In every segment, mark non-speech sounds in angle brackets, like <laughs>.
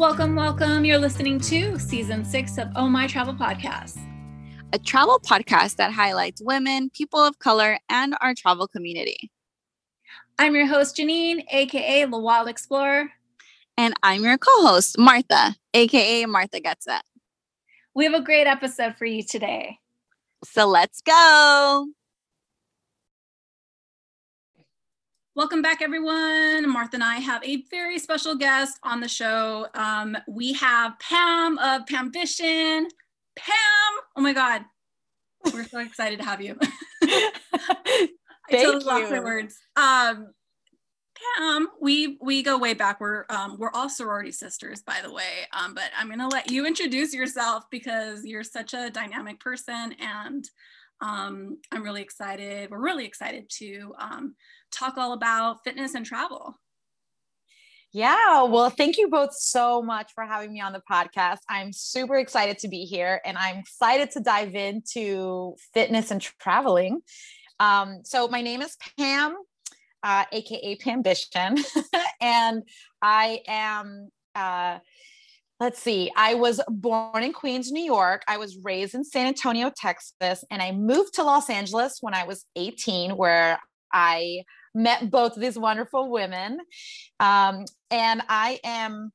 Welcome, welcome. You're listening to season six of Oh My Travel Podcast, a travel podcast that highlights women, people of color, and our travel community. I'm your host, Janine, aka The Wild Explorer. And I'm your co host, Martha, aka Martha Gets It. We have a great episode for you today. So let's go. Welcome back, everyone. Martha and I have a very special guest on the show. Um, we have Pam of Pambition. Pam, oh my God, we're so excited to have you. <laughs> Thank totally you. Lost my words. Um, Pam, we we go way back. We're um, we're all sorority sisters, by the way. Um, but I'm gonna let you introduce yourself because you're such a dynamic person, and um, I'm really excited. We're really excited to um, talk all about fitness and travel. Yeah, well, thank you both so much for having me on the podcast. I'm super excited to be here and I'm excited to dive into fitness and traveling. Um, so, my name is Pam, uh, aka Pambition, <laughs> and I am. Uh, let's see, I was born in Queens, New York. I was raised in San Antonio, Texas, and I moved to Los Angeles when I was 18, where I met both of these wonderful women. Um, and I am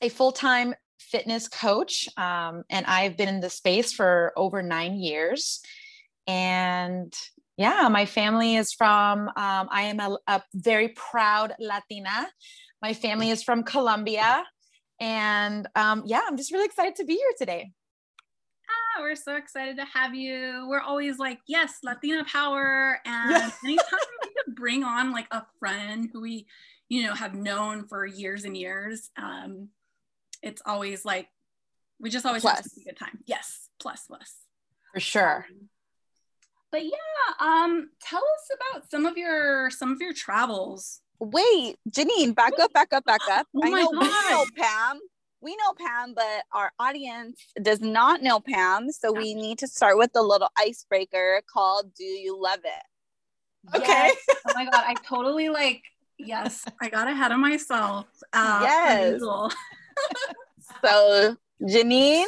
a full time fitness coach, um, and I've been in the space for over nine years. And yeah, my family is from, um, I am a, a very proud Latina. My family is from Colombia. And um, yeah, I'm just really excited to be here today. We're so excited to have you. We're always like, yes, Latina power. And <laughs> anytime we could bring on like a friend who we, you know, have known for years and years, um, it's always like, we just always plus. have a good time. Yes, plus, plus. For sure. Um, but yeah, um, tell us about some of your some of your travels wait, Janine, back up, back up, back up. Oh I know God. we know Pam. We know Pam, but our audience does not know Pam. So we need to start with a little icebreaker called Do You Love It? Okay. Yes. <laughs> oh my God. I totally like, yes, I got ahead of myself. Uh, yes. <laughs> so, Janine,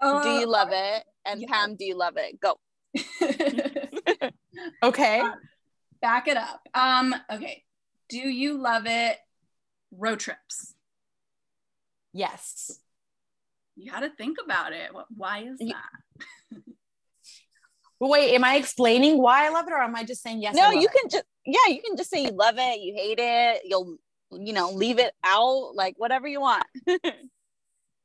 uh, do you love it? And yeah. Pam, do you love it? Go. <laughs> okay. Uh, back it up. Um, okay do you love it road trips? Yes. You got to think about it. Why is that? Wait, am I explaining why I love it or am I just saying yes? No, you can just yeah, you can just say you love it, you hate it, you'll you know, leave it out, like whatever you want. <laughs>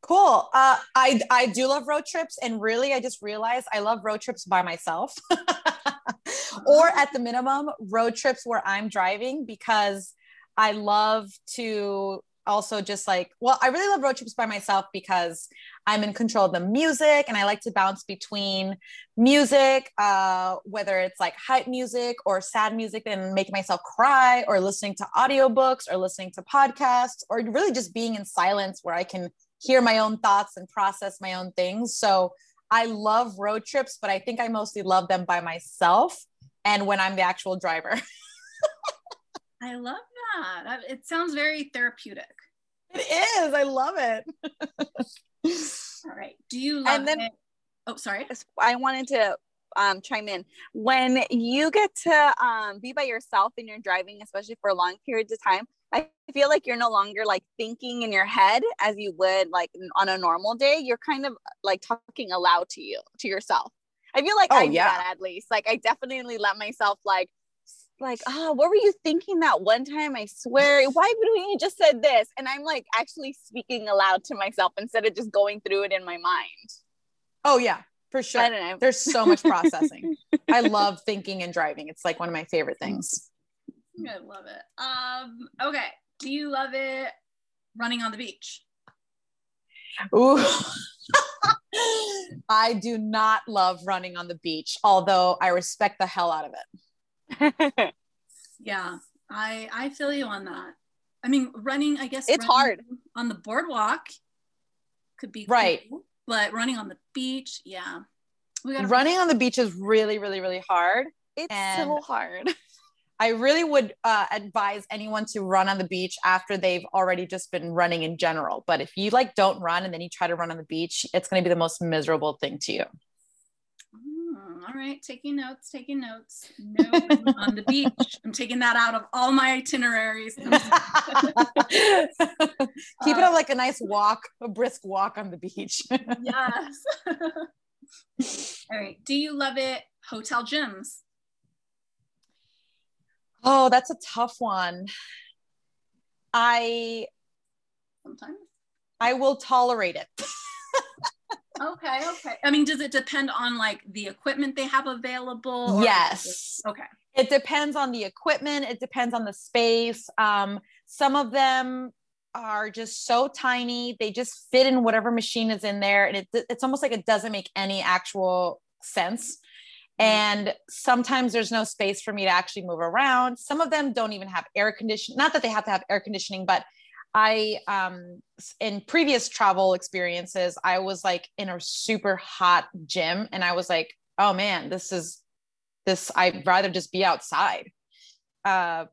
cool. Uh I I do love road trips and really I just realized I love road trips by myself. <laughs> or at the minimum, road trips where I'm driving because I love to also just like, well, I really love road trips by myself because I'm in control of the music and I like to bounce between music, uh, whether it's like hype music or sad music and making myself cry or listening to audiobooks or listening to podcasts or really just being in silence where I can hear my own thoughts and process my own things. So I love road trips, but I think I mostly love them by myself and when I'm the actual driver. <laughs> I love that. It sounds very therapeutic. It is. I love it. <laughs> All right. Do you love and then, it? Oh, sorry. I wanted to um, chime in. When you get to um, be by yourself and you're driving, especially for long periods of time, I feel like you're no longer like thinking in your head as you would like on a normal day. You're kind of like talking aloud to you, to yourself. I feel like oh, I yeah. that at least. Like I definitely let myself like like, oh, what were you thinking that one time? I swear, why wouldn't you just said this? And I'm like actually speaking aloud to myself instead of just going through it in my mind. Oh yeah, for sure. There's so much processing. I <laughs> love thinking and driving. It's like one of my favorite things. I love it. Um, okay. Do you love it running on the beach? Ooh. <laughs> I do not love running on the beach, although I respect the hell out of it. <laughs> yeah, I I feel you on that. I mean, running, I guess it's hard on the boardwalk could be right, cool, but running on the beach, yeah. We running on the beach is really, really, really hard. It's and so hard. <laughs> I really would uh, advise anyone to run on the beach after they've already just been running in general. But if you like don't run and then you try to run on the beach, it's going to be the most miserable thing to you. Mm, all right, taking notes, taking notes. No on the beach. I'm taking that out of all my itineraries. <laughs> Keep it up like a nice walk, a brisk walk on the beach. <laughs> yes. <laughs> all right. Do you love it? Hotel gyms. Oh, that's a tough one. I sometimes I will tolerate it. Okay, okay. I mean, does it depend on like the equipment they have available? Yes. okay. It depends on the equipment, it depends on the space. Um, some of them are just so tiny, they just fit in whatever machine is in there. And it, it's almost like it doesn't make any actual sense. Mm-hmm. And sometimes there's no space for me to actually move around. Some of them don't even have air conditioning. Not that they have to have air conditioning, but I um in previous travel experiences, I was like in a super hot gym and I was like, oh man, this is this I'd rather just be outside. Uh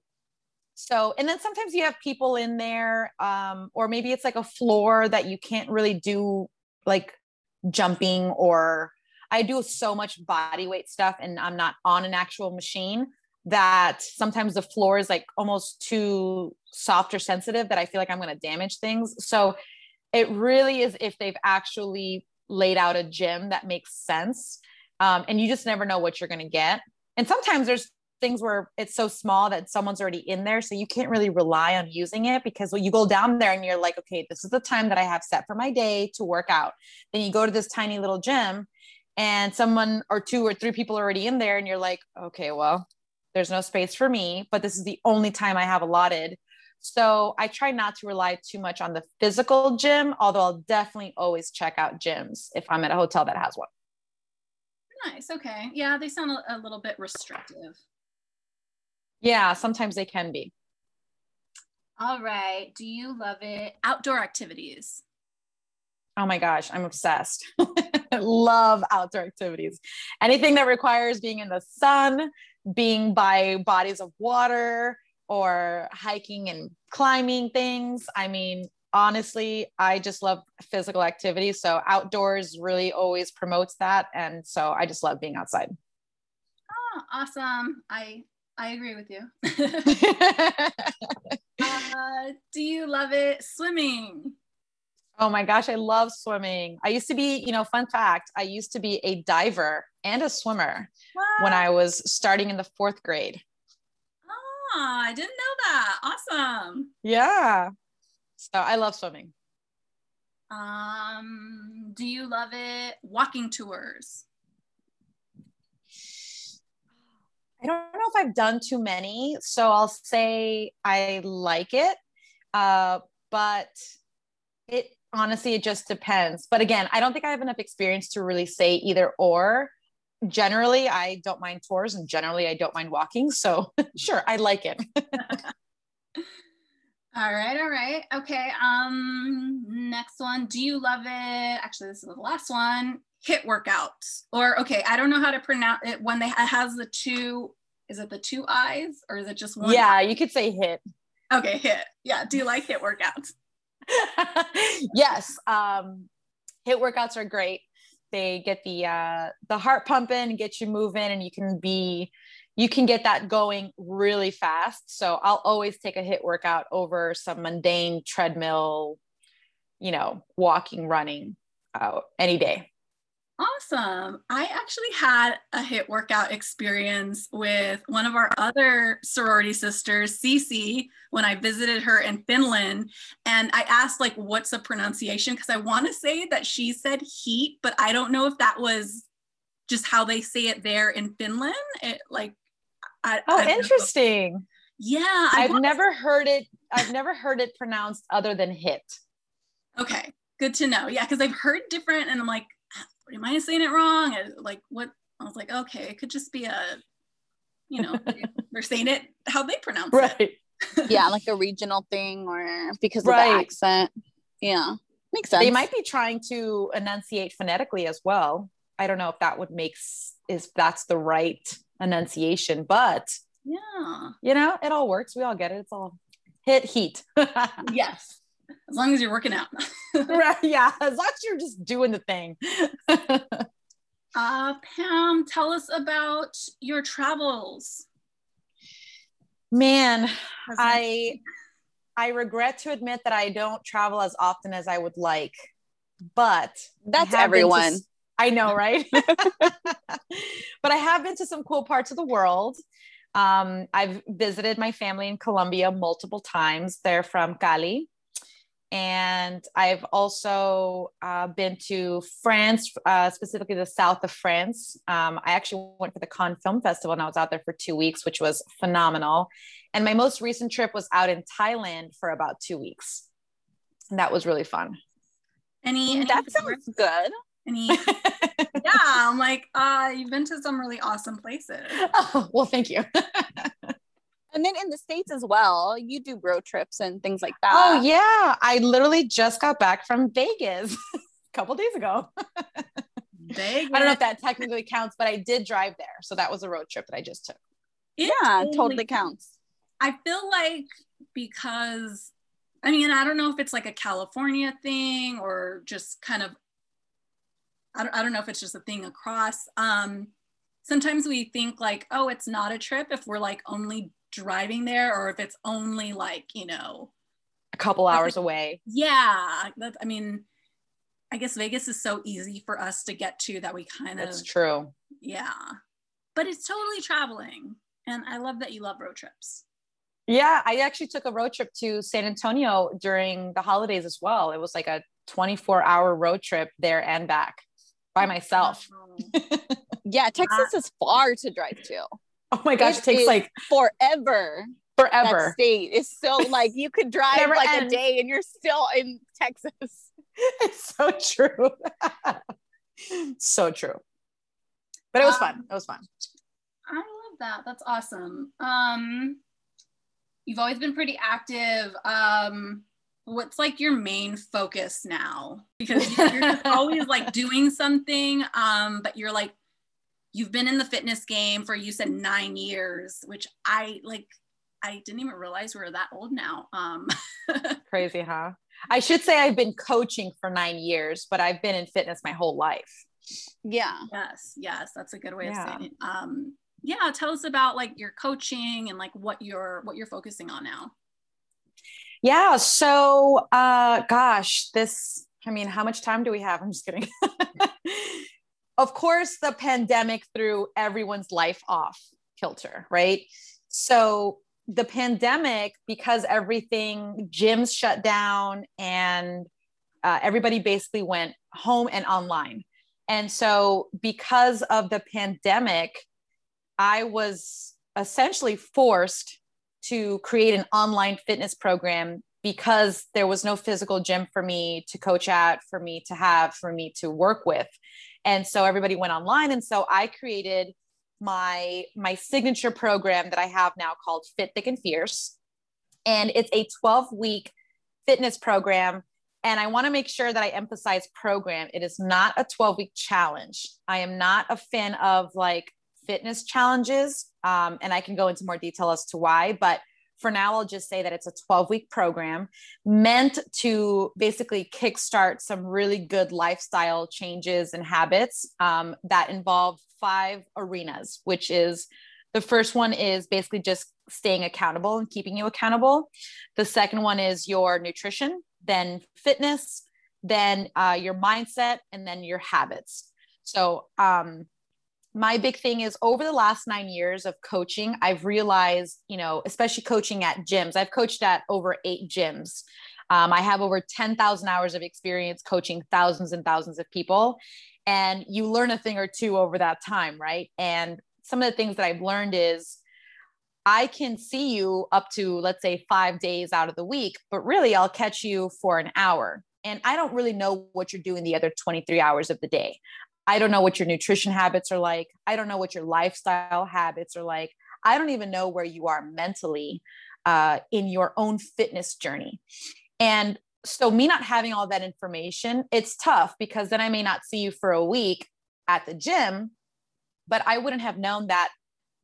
so and then sometimes you have people in there um or maybe it's like a floor that you can't really do like jumping or I do so much body weight stuff and I'm not on an actual machine that sometimes the floor is like almost too soft or sensitive that I feel like I'm going to damage things. So it really is if they've actually laid out a gym that makes sense. Um, and you just never know what you're going to get. And sometimes there's things where it's so small that someone's already in there. So you can't really rely on using it because when you go down there and you're like, okay, this is the time that I have set for my day to work out. Then you go to this tiny little gym and someone or two or three people are already in there and you're like, okay, well, there's no space for me, but this is the only time I have allotted. So I try not to rely too much on the physical gym, although I'll definitely always check out gyms if I'm at a hotel that has one. Nice. Okay. Yeah, they sound a, little bit restrictive. Yeah, sometimes they can be. All right. Do you love it? Outdoor activities. Oh my gosh, I'm obsessed. <laughs> love outdoor activities. Anything that requires being in the sun, being by bodies of water or hiking and climbing things. I mean, honestly, I just love physical activity. So outdoors really always promotes that. And so I just love being outside. Oh, awesome. I I agree with you. <laughs> <laughs> uh, do you love it swimming? Oh my gosh, I love swimming. I used to be, you know, fun fact, I used to be a diver and a swimmer what? when I was starting in the fourth grade. Oh, I didn't know that. Awesome. Yeah. So I love swimming. Um, do you love it? Walking tours. I don't know if I've done too many, so I'll say I like it. Uh, but it honestly it just depends. But again i don't think i have enough experience to really say either or. Generally i don't mind tours and generally i don't mind walking. So <laughs> sure i like it. <laughs> All right all right. Okay um next one. Do you love it? Actually this is the last one. HIIT workouts. Or okay i don't know how to pronounce it when they it has the two is it the two eyes or is it just one yeah eye? you could say hit. okay hit. yeah do you like HIIT workouts <laughs> yes, um, HIIT workouts are great. They get the uh, the heart pumping, get you moving, and you can be you can get that going really fast. So I'll always take a HIIT workout over some mundane treadmill, you know, walking, running, uh, any day. Awesome. I actually had a HIIT workout experience with one of our other sorority sisters, Cece, when I visited her in Finland. And I asked, like, what's the pronunciation? Because I want to say that she said heat, but I don't know if that was just how they say it there in Finland. It like, I, oh, I interesting. Know. Yeah. I've never heard it. I've never heard it pronounced other than hit. Okay. Good to know. Yeah. Cause I've heard different and I'm like, am I saying it wrong? like what? I was like, okay, it could just be a, you know, <laughs> they're saying it how they pronounce right. it. Right. yeah, like <laughs> a regional thing or because of right. the accent. Yeah, makes sense. They might be trying to enunciate phonetically as well. I don't know if that would make if that's the right enunciation, but yeah, you know, it all works. We all get it. It's all hit heat. <laughs> yes. As long as you're working out. <laughs> right. Yeah. As long as you're just doing the thing. <laughs> uh, Pam, tell us about your travels. Man, I I regret to admit that I don't travel as often as I would like, but that's everyone. To, I know, right? <laughs> but I have been to some cool parts of the world. Um, I've visited my family in Colombia multiple times. They're from Cali. And I've also uh, been to France, uh, specifically the south of France. Um, I actually went for the Cannes Film Festival and I was out there for two weeks, which was phenomenal. And my most recent trip was out in Thailand for about two weeks. And that was really fun. Any, any that sounds good. Any, <laughs> yeah, I'm like, uh, you've been to some really awesome places. <laughs> Oh, well, thank you. <laughs> and then in the states as well, you do road trips and things like that. Oh yeah, I literally just got back from Vegas <laughs> a couple days ago. Vegas. <laughs> I don't know if that technically counts, but I did drive there, so that was a road trip that I just took. It yeah, totally, totally counts. I feel like because I mean, I don't know if it's like a California thing or just kind of I don't, I don't know if it's just a thing across. Um, sometimes we think like, oh, it's not a trip if we're like only driving there or if it's only like, you know, a couple hours like, away. Yeah. That's, I mean, I guess Vegas is so easy for us to get to that we kind of. That's true. Yeah. But it's totally traveling. And I love that you love road trips. Yeah, I actually took a road trip to San Antonio during the holidays as well. It was like a 24 hour road trip there and back by myself. <laughs> yeah, Texas is far to drive to. <laughs> Oh my gosh, it, it takes like forever. Forever. That state is so like you could <laughs> drive like ends. a day and you're still in Texas. <laughs> It's so true. so true. But it was um, fun. It was fun. I love that. That's awesome. Um you've always been pretty active. Um what's like your main focus now because you're always like doing something um but you're like you've been in the fitness game for you said nine years which i like i didn't even realize we were that old now um <laughs> crazy huh i should say i've been coaching for nine years but i've been in fitness my whole life yeah yes yes that's a good way yeah. of saying it um yeah tell us about like your coaching and like what you're what you're focusing on now yeah. So, uh, gosh, this, I mean, how much time do we have? I'm just kidding. <laughs> of course, the pandemic threw everyone's life off kilter, right? So, the pandemic, because everything, gyms shut down and uh, everybody basically went home and online. And so, because of the pandemic, I was essentially forced to create an online fitness program because there was no physical gym for me to coach at, for me to have, for me to work with. And so everybody went online. And so I created my my signature program that I have now called Fit Thick and Fierce. And it's a 12 week fitness program. And I want to make sure that I emphasize program. It is not a 12 week challenge. I am not a fan of like fitness challenges. Um, and I can go into more detail as to why. But for now, I'll just say that it's a 12 week program meant to basically kickstart some really good lifestyle changes and habits um, that involve five arenas, which is the first one is basically just staying accountable and keeping you accountable. The second one is your nutrition, then fitness, then uh, your mindset, and then your habits. So, um, my big thing is over the last nine years of coaching, I've realized, you know, especially coaching at gyms, I've coached at over eight gyms. Um, I have over 10,000 hours of experience coaching thousands and thousands of people. And you learn a thing or two over that time, right? And some of the things that I've learned is I can see you up to, let's say, five days out of the week, but really I'll catch you for an hour. And I don't really know what you're doing the other 23 hours of the day. I don't know what your nutrition habits are like. I don't know what your lifestyle habits are like. I don't even know where you are mentally uh, in your own fitness journey. And so, me not having all that information, it's tough because then I may not see you for a week at the gym, but I wouldn't have known that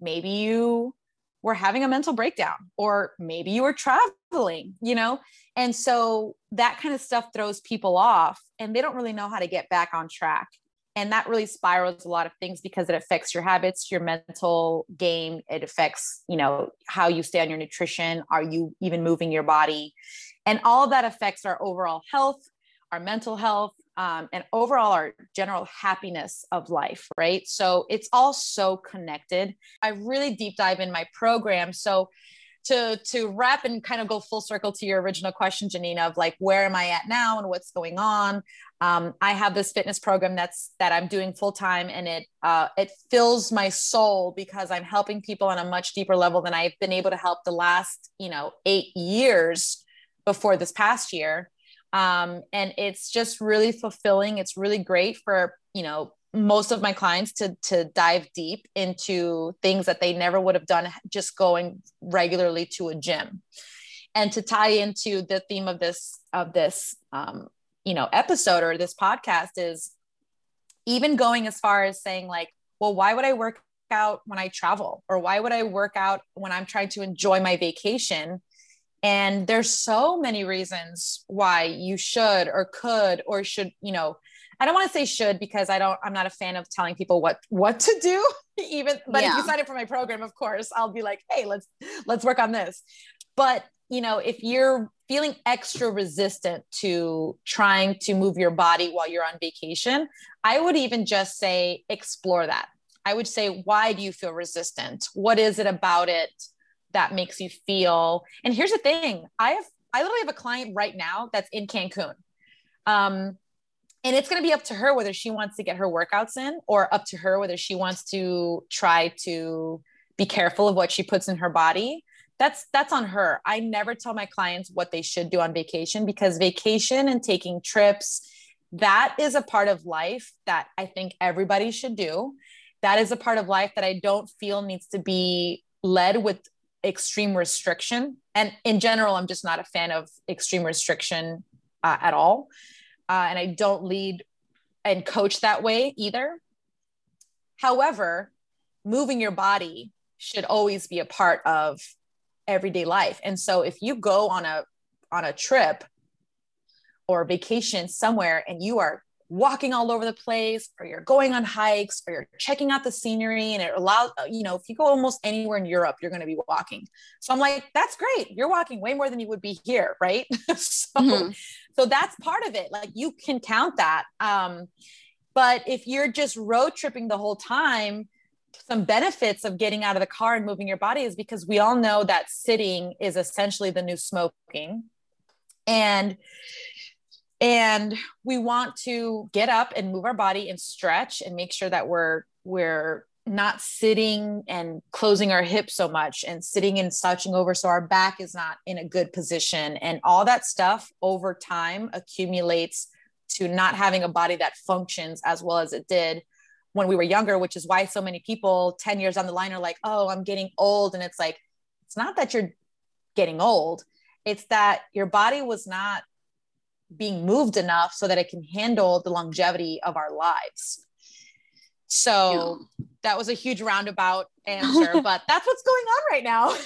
maybe you were having a mental breakdown or maybe you were traveling you know and so that kind of stuff throws people off and they don't really know how to get back on track and that really spirals a lot of things because it affects your habits your mental game it affects you know how you stay on your nutrition are you even moving your body? And all that affects our overall health our mental health um, and overall our general happiness of life right? So it's all so connected. I really deep dive in my program. So to to wrap and kind of go full circle to your original question janina of like where am i at now and what's going on? Um, i have this fitness program that's that i'm doing full time and it uh, it fills my soul because i'm helping people on a much deeper level than i've been able to help the last you know eight years before this past year. Um, and it's just really fulfilling. It's really great for you know most of my clients to to dive deep into things that they never would have done just going regularly to a gym. And to tie into the theme of this of this um, you know episode or this podcast is even going as far as saying like well why would i work out when i travel? Or why would i work out when i'm trying to enjoy my vacation? And there's so many reasons why you should or could or should you know I don't want to say should because I don't, I'm not a fan of telling people what, what to do <laughs> even, but yeah. if you sign up for my program, of course, I'll be like, Hey, let's, let's work on this. But, you know, if you're feeling extra resistant to trying to move your body while you're on vacation, I would even just say, explore that. I would say, why do you feel resistant? What is it about it that makes you feel? And here's the thing I have, I literally have a client right now that's in Cancun. Um, and it's going to be up to her whether she wants to get her workouts in or up to her whether she wants to try to be careful of what she puts in her body. That's that's on her. I never tell my clients what they should do on vacation because vacation and taking trips that is a part of life that i think everybody should do. That is a part of life that i don't feel needs to be led with extreme restriction. And in general i'm just not a fan of extreme restriction uh, at all uh, and I don't lead and coach that way either. However, moving your body should always be a part of everyday life. And so if you go on a on a trip or vacation somewhere and you are walking all over the place or you're going on hikes or you're checking out the scenery and it allows you know if you go almost anywhere in europe you're going to be walking. So i'm like that's great. You're walking way more than you would be here <laughs> right? So mm-hmm. so that's part of it. Like you can count that um but if you're just road tripping the whole time some benefits of getting out of the car and moving your body is because we all know that sitting is essentially the new smoking. And and we want to get up and move our body and stretch and make sure that we're we're not sitting and closing our hips so much and sitting and slouching over so our back is not in a good position. And all that stuff over time accumulates to not having a body that functions as well as it did when we were younger which is why so many people 10 years on the line are like oh i'm getting old. And it's like it's not that you're getting old. It's that your body was not being moved enough so that it can handle the longevity of our lives. So yeah. that was a huge roundabout answer, <laughs> but that's what's going on right now.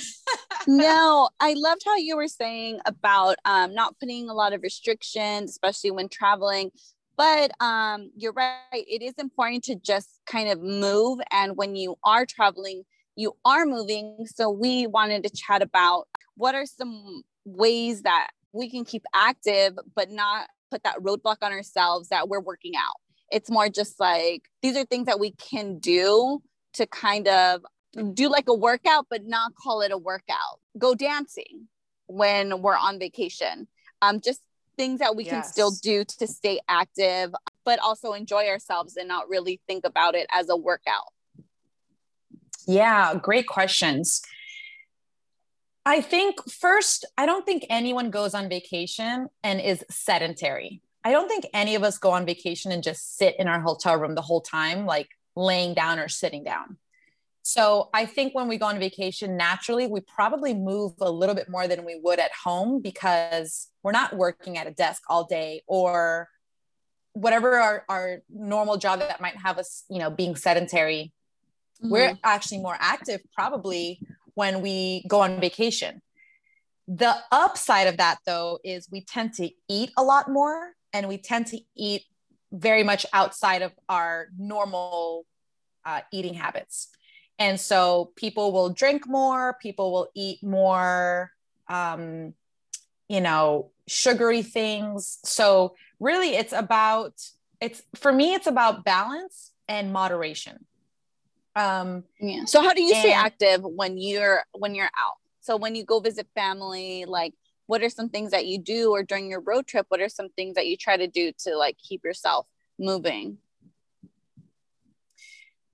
<laughs> no, I loved how you were saying about um, not putting a lot of restrictions, especially when traveling. But um, you're right. It is important to just kind of move. And when you are traveling, you are moving. So we wanted to chat about what are some ways that we can keep active, but not put that roadblock on ourselves that we're working out. It's more just like these are things that we can do to kind of do like a workout, but not call it a workout. Go dancing when we're on vacation. Um, just things that we yes. can still do to stay active, but also enjoy ourselves and not really think about it as a workout. Yeah, great questions. I think first, I don't think anyone goes on vacation and is sedentary. I don't think any of us go on vacation and just sit in our hotel room the whole time, like laying down or sitting down. So I think when we go on vacation, naturally, we probably move a little bit more than we would at home because we're not working at a desk all day or whatever our, our normal job that might have us, you know, being sedentary. Mm-hmm. We're actually more active probably when we go on vacation. The upside of that, though, is we tend to eat a lot more and we tend to eat very much outside of our normal uh, eating habits. And so people will drink more, people will eat more, um, you know, sugary things. So really, it's about, it's for me, it's about balance and moderation. Um, yeah. So how do you stay active when you're when you're out? So when you go visit family, like what are some things that you do or during your road trip, what are some things that you try to do to like keep yourself moving?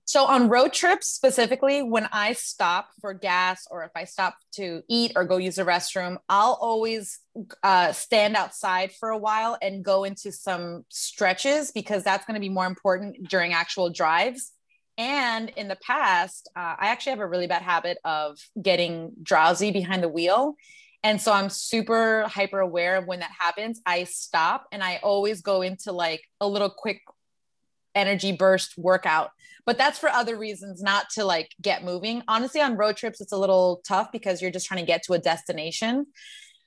So on road trips specifically, when I stop for gas or if I stop to eat or go use the restroom, I'll always uh, stand outside for a while and go into some stretches because that's going to be more important during actual drives. And in the past, uh, I actually have a really bad habit of getting drowsy behind the wheel. And so I'm super hyper aware of when that happens. I stop and I always go into like a little quick energy burst workout. But that's for other reasons, not to like get moving. Honestly, on road trips, it's a little tough because you're just trying to get to a destination.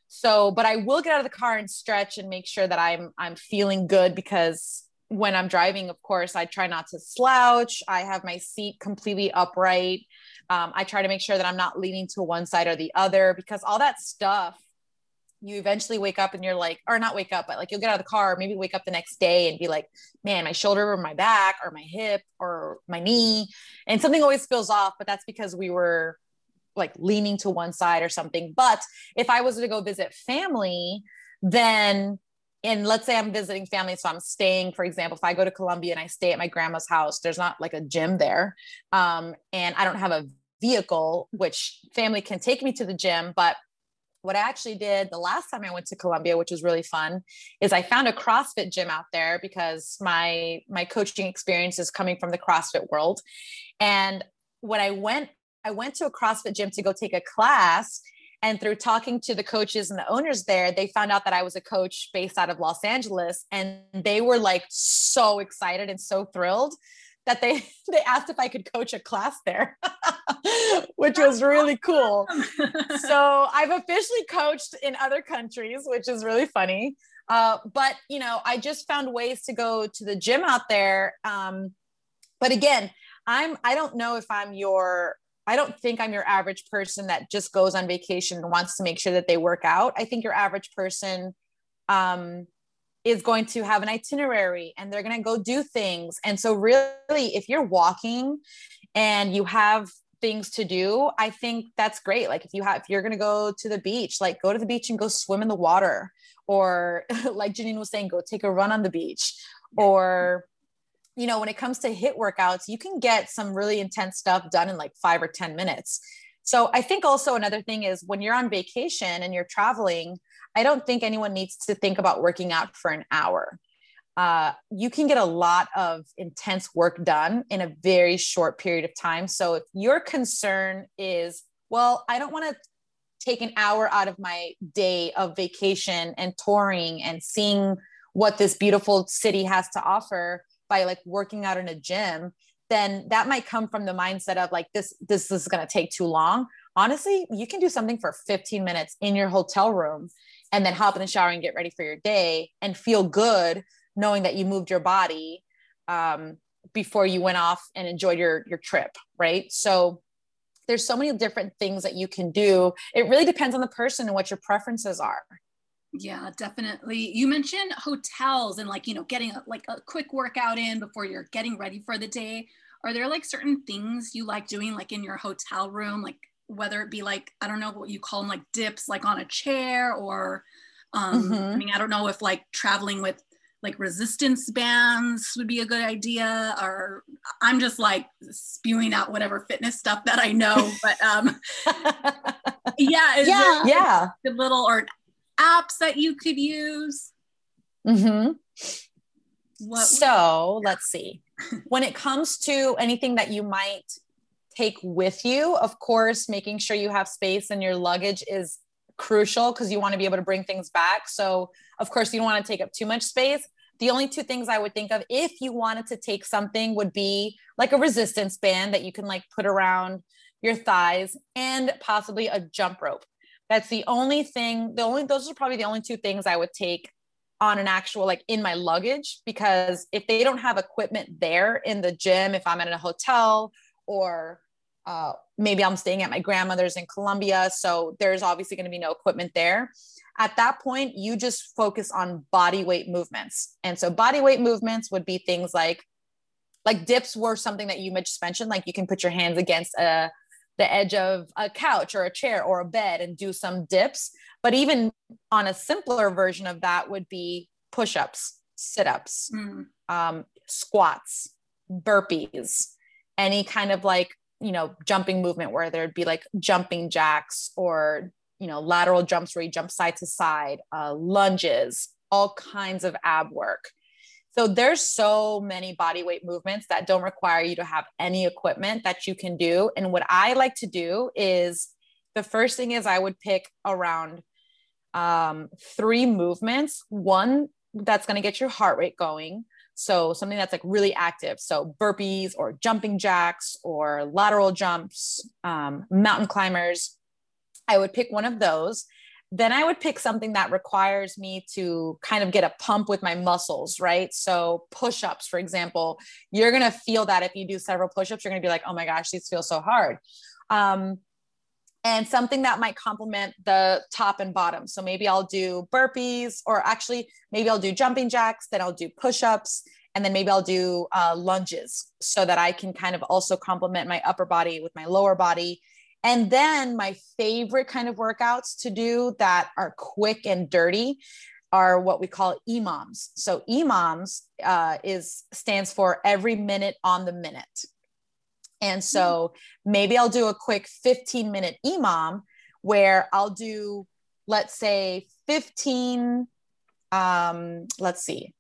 So, but I will get out of the car and stretch and make sure that I'm I'm feeling good because when I'm driving, of course, I try not to slouch. I have my seat completely upright. Um, I try to make sure that I'm not leaning to one side or the other because all that stuff, you eventually wake up and you're like, or not wake up, but like you'll get out of the car, maybe wake up the next day and be like, man, my shoulder or my back or my hip or my knee. And something always feels off, but that's because we were like leaning to one side or something. But if I was to go visit family, then and let's say I'm visiting family, so I'm staying, for example, if I go to Colombia and I stay at my grandma's house, there's not like a gym there. Um, and I don't have a vehicle, which family can take me to the gym. But what I actually did the last time I went to Colombia, which was really fun, is I found a CrossFit gym out there because my my coaching experience is coming from the CrossFit world. And when I went, I went to a CrossFit gym to go take a class and through talking to the coaches and the owners there, they found out that I was a coach based out of Los Angeles. And they were like so excited and so thrilled that they <laughs> they asked if I could coach a class there, <laughs> which was really cool. <laughs> so I've officially coached in other countries, which is really funny. Uh, but you know, I just found ways to go to the gym out there. Um, but again, I'm I don't know if I'm your I don't think I'm your average person that just goes on vacation and wants to make sure that they work out. I think your average person um, is going to have an itinerary and they're going to go do things. And so, really, if you're walking and you have things to do, I think that's great. Like if you have, if you're going to go to the beach, like go to the beach and go swim in the water, or <laughs> like Janine was saying, go take a run on the beach, or you know, when it comes to HIIT workouts, you can get some really intense stuff done in like five or 10 minutes. So I think also another thing is when you're on vacation and you're traveling, I don't think anyone needs to think about working out for an hour. Uh, you can get a lot of intense work done in a very short period of time. So if your concern is, well, I don't want to take an hour out of my day of vacation and touring and seeing what this beautiful city has to offer by like working out in a gym then that might come from the mindset of like this this is going to take too long. Honestly you can do something for 15 minutes in your hotel room and then hop in the shower and get ready for your day and feel good knowing that you moved your body um, before you went off and enjoyed your your trip right? So there's so many different things that you can do. It really depends on the person and what your preferences are yeah, definitely. You mentioned hotels and like, you know, getting a, like a quick workout in before you're getting ready for the day. Are there like certain things you like doing like in your hotel room, like whether it be like, I don't know what you call them, like dips, like on a chair or, um, mm-hmm. I mean, I don't know if like traveling with like resistance bands would be a good idea or i'm just like spewing out whatever fitness stuff that i know but um <laughs> yeah yeah yeah a little or apps that you could use? Mm-hmm. What, so let's see. when it comes to anything that you might take with you, of course, making sure you have space in your luggage is crucial because you want to be able to bring things back. So, of course, you don't want to take up too much space. The only two things I would think of if you wanted to take something would be like a resistance band that you can like put around your thighs, and possibly a jump rope. That's the only thing, the only, those are probably the only two things I would take on an actual, like in my luggage, because if they don't have equipment there in the gym, if I'm at a hotel or uh, maybe I'm staying at my grandmother's in Colombia, so there's obviously going to be no equipment there. At that point, you just focus on body weight movements. And so body weight movements would be things like like dips were something that you mentioned like you can put your hands against a the edge of a couch or a chair or a bed and do some dips. But even on a simpler version of that would be push ups, sit ups, mm. um, squats, burpees, any kind of like, you know, jumping movement where there'd be like jumping jacks or, you know, lateral jumps where you jump side to side, uh, lunges, all kinds of ab work. So there's so many body weight movements that don't require you to have any equipment that you can do. And what I like to do is the first thing is I would pick around um, three movements. One that's going to get your heart rate going. So something that's like really active. So burpees or jumping jacks or lateral jumps, um, mountain climbers. I would pick one of those then I would pick something that requires me to kind of get a pump with my muscles, right? So, push ups, for example, you're going to feel that if you do several push ups, you're going to be like, oh my gosh, these feel so hard. Um, and something that might complement the top and bottom. So, maybe I'll do burpees, or actually, maybe I'll do jumping jacks, then I'll do push ups, and then maybe I'll do uh, lunges so that I can kind of also complement my upper body with my lower body and then my favorite kind of workouts to do that are quick and dirty are what we call EMOMs. So EMOMs uh, is stands for every minute on the minute. And so maybe I'll do a quick 15 minute EMOM where I'll do, let's say 15, um, let's see,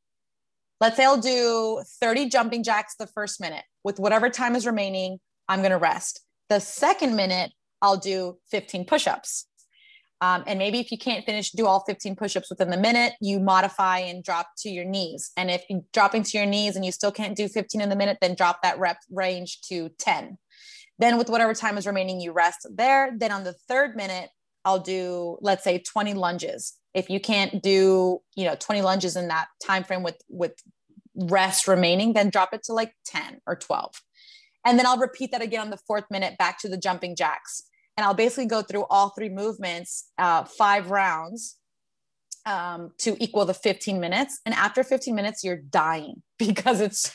let's say I'll do 30 jumping jacks the first minute with whatever time is remaining, I'm going to rest. The second minute, I'll do 15 push ups. Um, and maybe if you can't finish, do all 15 push ups within the minute, you modify and drop to your knees. And if you dropping to your knees and you still can't do 15 in the minute, then drop that rep range to 10. Then, with whatever time is remaining, you rest there. Then, on the third minute, I'll do, let's say, 20 lunges. If you can't do, you know, 20 lunges in that time frame with with rest remaining, then drop it to like 10 or 12. And then I'll repeat that again on the fourth minute back to the jumping jacks. And I'll basically go through all three movements, uh, five rounds um, to equal the 15 minutes. And after 15 minutes, you're dying <laughs> because it's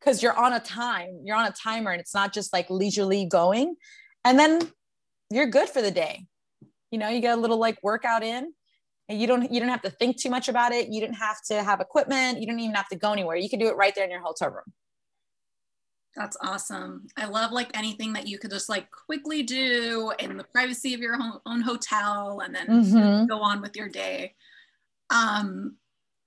because you're on a time, you're on a timer, and it's not just like leisurely going. And then you're good for the day. You know, you get a little like workout in and you don't you don't have to think too much about it you didn't have to have equipment you don't even have to go anywhere you can do it right there in your hotel room that's awesome. I love like anything that you could just like quickly do in the privacy of your own hotel and then mm-hmm. go on with your day. Um,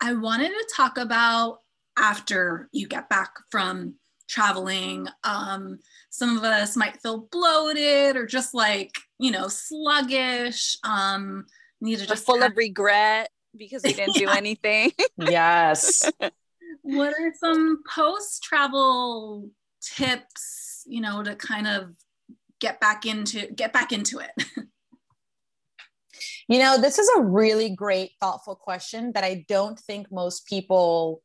I wanted to talk about after you get back from traveling. Um, some of us might feel bloated or just like, you know, sluggish. Um, need to just full have- of regret because we <laughs> didn't yeah. do anything. yes. <laughs> what are some post travel tips, you know, to kind of get back into get back into it? <laughs> you know, this is a really great thoughtful question that I don't think most people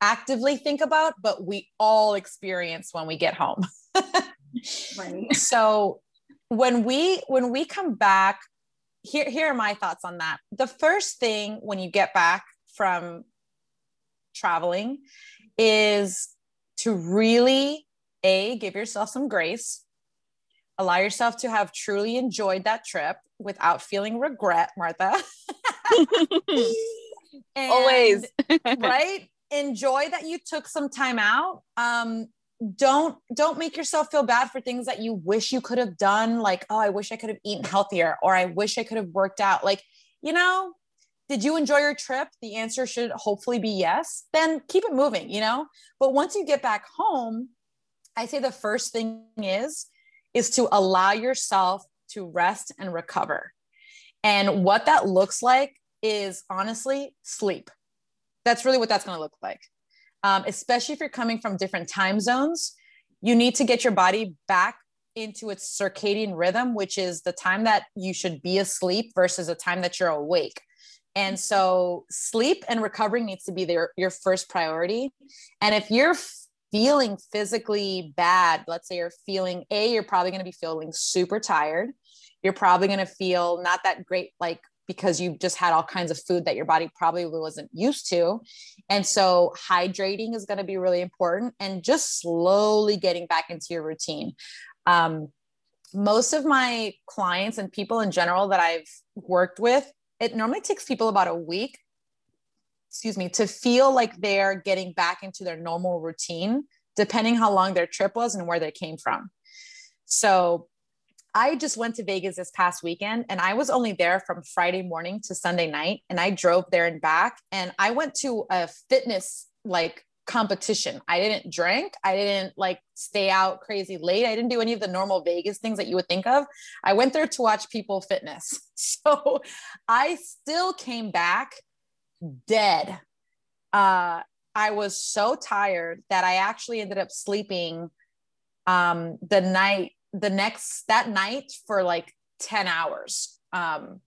actively think about, but we all experience when we get home. <laughs> right. So when we when we come back, here here are my thoughts on that. The first thing when you get back from traveling is to really a give yourself some grace allow yourself to have truly enjoyed that trip without feeling regret martha. <laughs> Always. <laughs> right? Enjoy that you took some time out. Um don't don't make yourself feel bad for things that you wish you could have done like oh i wish i could have eaten healthier or i wish i could have worked out. Like you know did you enjoy your trip? The answer should hopefully be yes. Then keep it moving, you know? But once you get back home, I say the first thing is is to allow yourself to rest and recover. And what that looks like is honestly sleep. That's really what that's going to look like. Um, especially if you're coming from different time zones, you need to get your body back into its circadian rhythm, which is the time that you should be asleep versus the time that you're awake. And so sleep and recovering needs to be their, your first priority. And if you're feeling physically bad, let's say you're feeling A, you're probably going to be feeling super tired. You're probably going to feel not that great, like because you just had all kinds of food that your body probably wasn't used to. And so hydrating is going to be really important and just slowly getting back into your routine. Um, most of my clients and people in general that I've worked with, it normally takes people about a week, excuse me, to feel like they're getting back into their normal routine, depending how long their trip was and where they came from. So I just went to Vegas this past weekend and I was only there from Friday morning to Sunday night and I drove there and back and I went to a fitness like competition. I didn't drink, I didn't like stay out crazy late. I didn't do any of the normal Vegas things that you would think of. I went there to watch people fitness. <laughs> So I still came back dead. Uh I was so tired that I actually ended up sleeping um the night the next that night for like 10 hours um,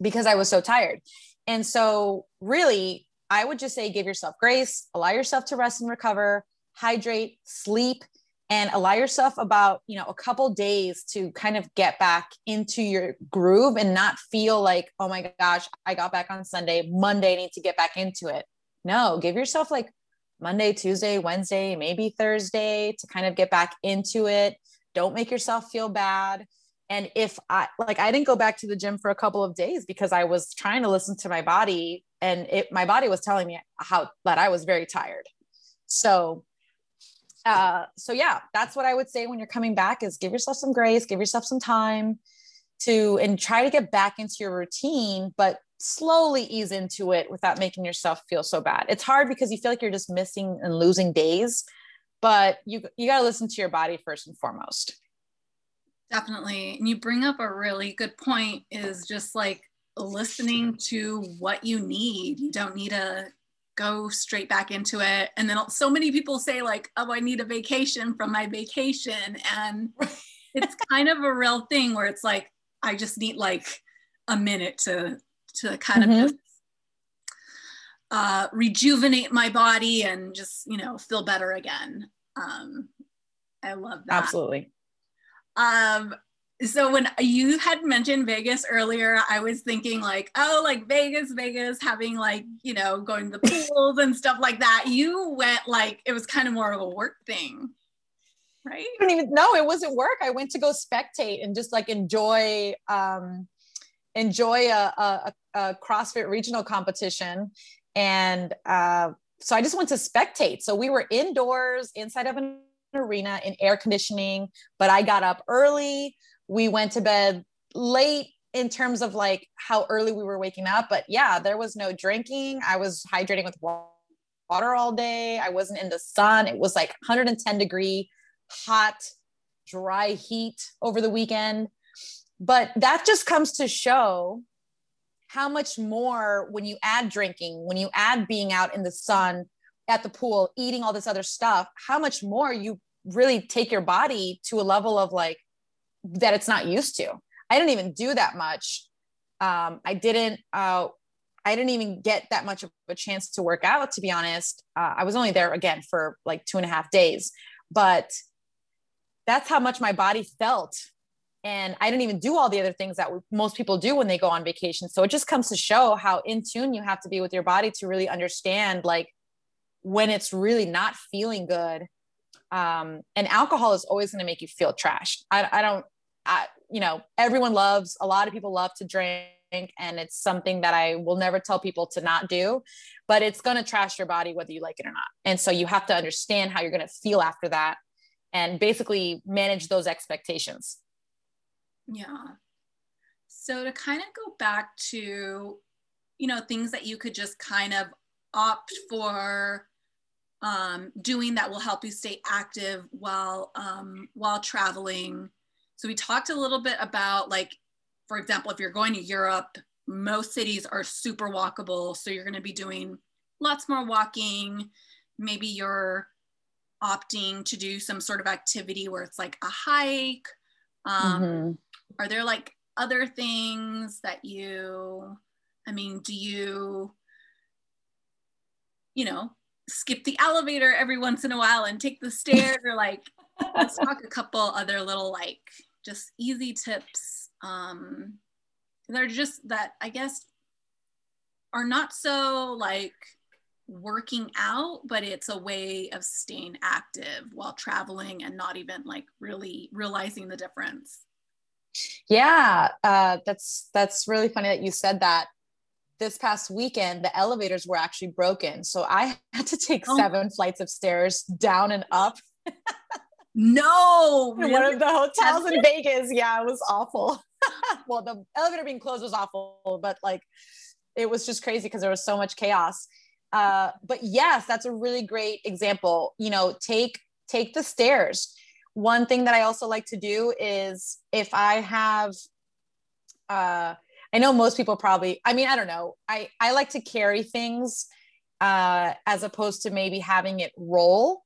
because I was so tired. And so, really, I would just say give yourself grace, allow yourself to rest and recover, hydrate, sleep, and allow yourself about you know a couple days to kind of get back into your groove and not feel like oh my gosh i got back on sunday monday I need to get back into it. No give yourself like monday tuesday wednesday maybe thursday to kind of get back into it. Don't make yourself feel bad. And if i like i didn't go back to the gym for a couple of days because i was trying to listen to my body and it my body was telling me how that i was very tired. So uh so yeah that's what i would say when you're coming back is give yourself some grace give yourself some time to and try to get back into your routine but slowly ease into it without making yourself feel so bad. It's hard because you feel like you're just missing and losing days but you you got to listen to your body first and foremost. Definitely. And you bring up a really good point is just like listening to what you need. You don't need to go straight back into it. And then so many people say like oh i need a vacation from my vacation. And <laughs> it's kind of a real thing where it's like i just need like a minute to to kind mm-hmm. of just uh, rejuvenate my body and just you know feel better again. Um, i love that. Absolutely. Um, so when you had mentioned vegas earlier i was thinking like oh like vegas vegas having like you know going to the <laughs> pools and stuff like that you went like it was kind of more of a work thing right i don't even know it wasn't work i went to go spectate and just like enjoy um enjoy a, a, a crossfit regional competition and uh, so I just went to spectate. So we were indoors inside of an arena in air conditioning, but I got up early. We went to bed late in terms of like how early we were waking up. But yeah, there was no drinking. I was hydrating with water all day. I wasn't in the sun. It was like 110 degree, hot, dry heat over the weekend. But that just comes to show how much more when you add drinking, when you add being out in the sun at the pool, eating all this other stuff, how much more you really take your body to a level of like that it's not used to. I didn't even do that much. Um, I didn't. Uh, I didn't even get that much of a chance to work out. To be honest, uh, I was only there again for like two and a half days, but that's how much my body felt and i didn't even do all the other things that most people do when they go on vacation so it just comes to show how in tune you have to be with your body to really understand like when it's really not feeling good um, and alcohol is always going to make you feel trash I, I don't I, you know everyone loves a lot of people love to drink and it's something that i will never tell people to not do but it's going to trash your body whether you like it or not and so you have to understand how you're going to feel after that and basically manage those expectations yeah. So to kind of go back to, you know, things that you could just kind of opt for um, doing that will help you stay active while um, while traveling. So we talked a little bit about like, for example, if you're going to Europe, most cities are super walkable. So you're going to be doing lots more walking. Maybe you're opting to do some sort of activity where it's like a hike Um, mm-hmm. Are there like other things that you, I mean, do you, you know, skip the elevator every once in a while and take the stairs or like, let's <laughs> talk a couple other little like just easy tips um, they're just that I guess are not so like working out, but it's a way of staying active while traveling and not even like really realizing the difference. Yeah, uh, that's that's really funny that you said that. This past weekend, the elevators were actually broken, so I <laughs> had to take oh. seven flights of stairs down and up. <laughs> no, really? one of the hotels in Vegas. Yeah, it was awful. <laughs> well, the elevator being closed was awful, but like it was just crazy because there was so much chaos. Uh, but yes, that's a really great example. You know, take take the stairs. One thing that I also like to do is if I have uh I know most people probably, I mean, I don't know. I, I like to carry things uh, as opposed to maybe having it roll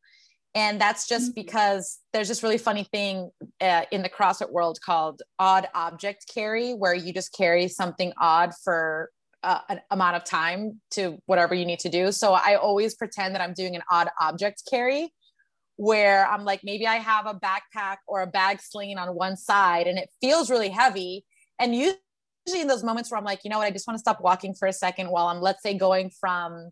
and that's just mm-hmm. because there's this really funny thing uh, in the CrossFit world called odd object carry, where you just carry something odd for uh, an amount of time to whatever you need to do. So I always pretend that I'm doing an odd object carry where I'm like, maybe I have a backpack or a bag sling on one side and it feels really heavy. And usually in those moments where I'm like, you know what, I just want to stop walking for a second while I'm, let's say, going from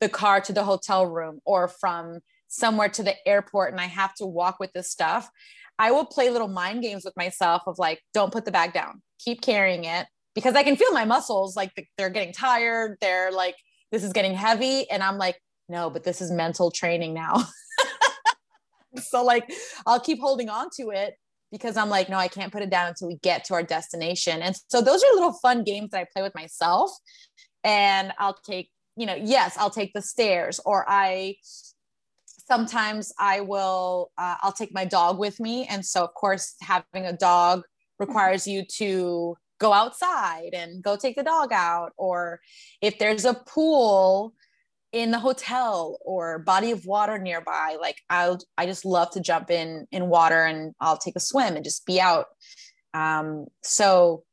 the car to the hotel room or from somewhere to the airport and I have to walk with this stuff, I will play little mind games with myself of like, don't put the bag down, keep carrying it because I can feel my muscles like they're getting tired. They're like, this is getting heavy. And I'm like, no, but this is mental training now. <laughs> so like, I'll keep holding on to it because I'm like, no, I can't put it down until we get to our destination. And so those are little fun games that I play with myself. And I'll take, you know, yes, I'll take the stairs or I sometimes I will, uh, I'll take my dog with me. And so, of course, having a dog requires you to go outside and go take the dog out. Or if there's a pool in the hotel or body of water nearby, like I'll, I just love to jump in in water and I'll take a swim and just be out. Um, so,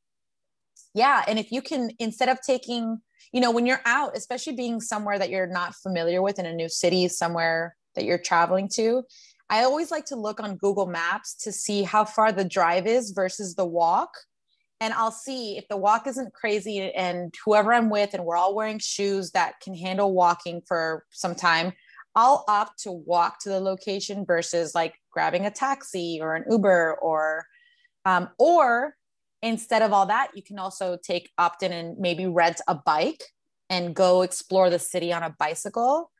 yeah. And if you can, instead of taking, you know, when you're out, especially being somewhere that you're not familiar with in a new city, somewhere that you're traveling to, I always like to look on Google Maps to see how far the drive is versus the walk. And I'll see if the walk isn't crazy and whoever I'm with and we're all wearing shoes that can handle walking for some time, I'll opt to walk to the location versus like grabbing a taxi or an Uber or um, or instead of all that, you can also take opt in and maybe rent a bike and go explore the city on a bicycle.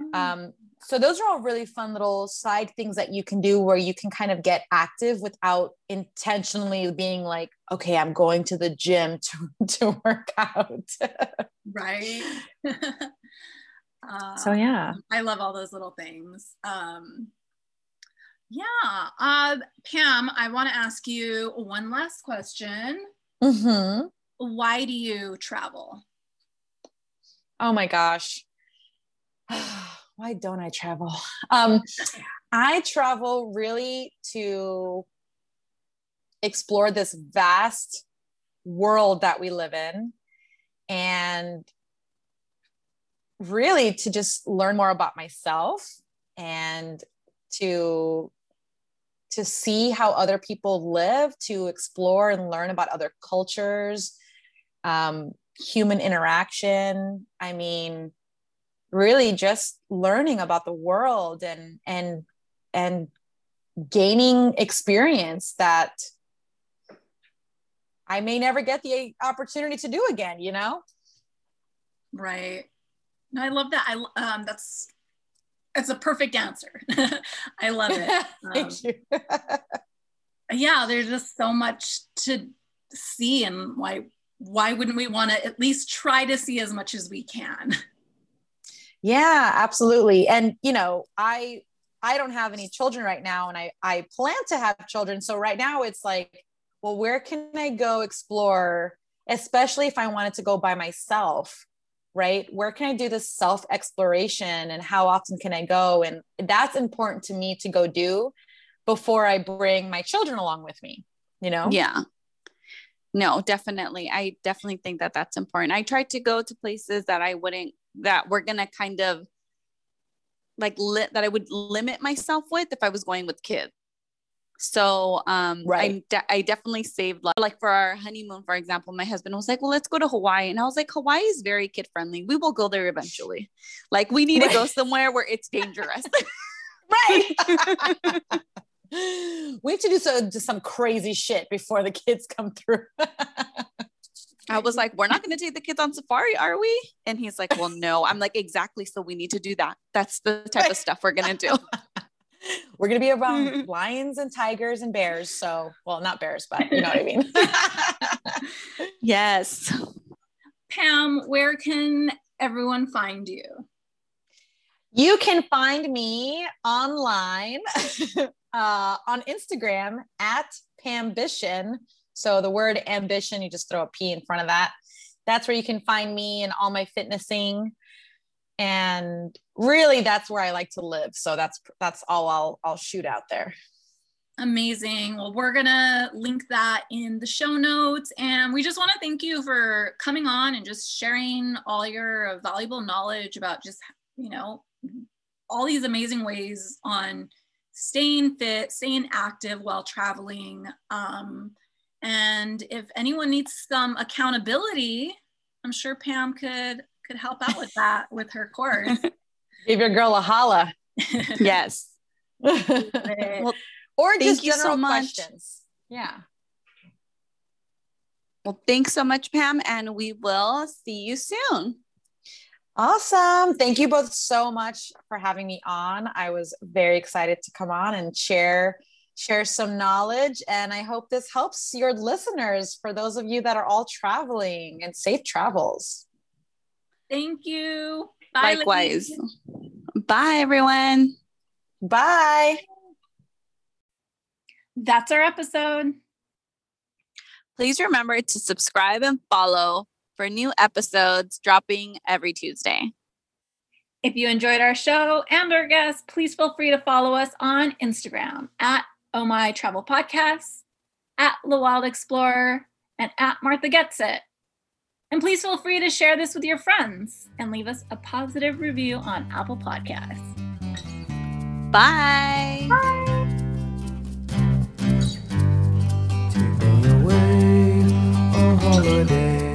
Mm. Um, so those are all really fun little side things that you can do where you can kind of get active without intentionally being like okay i'm going to the gym to, <laughs> to work out. Right. <laughs> <laughs> Uh, so yeah. I love all those little things. Um, yeah uh, pam i want to ask you one last question. Mm-hmm. why do you travel? Oh my gosh <sighs> why don't I travel? Um, I travel really to explore this vast world that we live in and really to just learn more about myself and to to see how other people live to explore and learn about other cultures um, human interaction i mean really just learning about the world and and and gaining experience that I may never get the opportunity to do again, you know? Right. No, I love that. I um that's it's a perfect answer. <laughs> I love it. <laughs> Thank um, you. <laughs> yeah, there's just so much to see and why why wouldn't we want to at least try to see as much as we can? Yeah, absolutely. And you know, I I don't have any children right now and I I plan to have children. So right now it's like, well, where can I go explore, especially if I wanted to go by myself? Right? Where can I do this self exploration and how often can I go? And that's important to me to go do before I bring my children along with me. you know? Yeah. No, definitely. I definitely think that that's important. I tried to go to places that I wouldn't, that we're going to kind of like li- that I would limit myself with if I was going with kids. So um right. I, de- I definitely saved like for our honeymoon, for example, my husband was like, well, let's go to Hawaii. And I was like, Hawaii is very kid friendly. We will go there eventually. Like we need right. to go somewhere where it's dangerous. <laughs> right. <laughs> we have to do so just some crazy shit before the kids come through. <laughs> I was like, we're not going to take the kids on safari, are we? And he's like, well, no. I'm like, exactly. So we need to do that. That's the type of stuff we're going to do. <laughs> we're going to be around lions and tigers and bears. So, well, not bears, but you know what I mean. <laughs> yes. Pam, where can everyone find you? You can find me online <laughs> uh, on Instagram at Pambition. So the word ambition, you just throw a P in front of that. That's where you can find me and all my fitnessing. And really that's where I like to live. So that's that's all I'll I'll shoot out there. Amazing. Well, we're going to link that in the show notes. And we just want to thank you for coming on and just sharing all your valuable knowledge about just, you know, all these amazing ways on staying fit, staying active while traveling. Um, and if anyone needs some accountability, I'm sure Pam could could help out with that with her course. <laughs> Give your girl a holla. <laughs> yes. well, or just general so questions. Yeah. Well, thanks so much, Pam, and we will see you soon. Awesome. Thank you both so much for having me on. I was very excited to come on and share share some knowledge and I hope this helps your listeners for those of you that are all traveling and safe travels. Thank you. Bye, Likewise. Ladies. Bye everyone. Bye. That's our episode. Please remember to subscribe and follow for new episodes dropping every Tuesday. If you enjoyed our show and our guests, please feel free to follow us on Instagram at Oh My Travel Podcasts, at The Wild Explorer, and at Martha Gets It. And please feel free to share this with your friends and leave us a positive review on Apple Podcasts. Bye. Bye. holiday.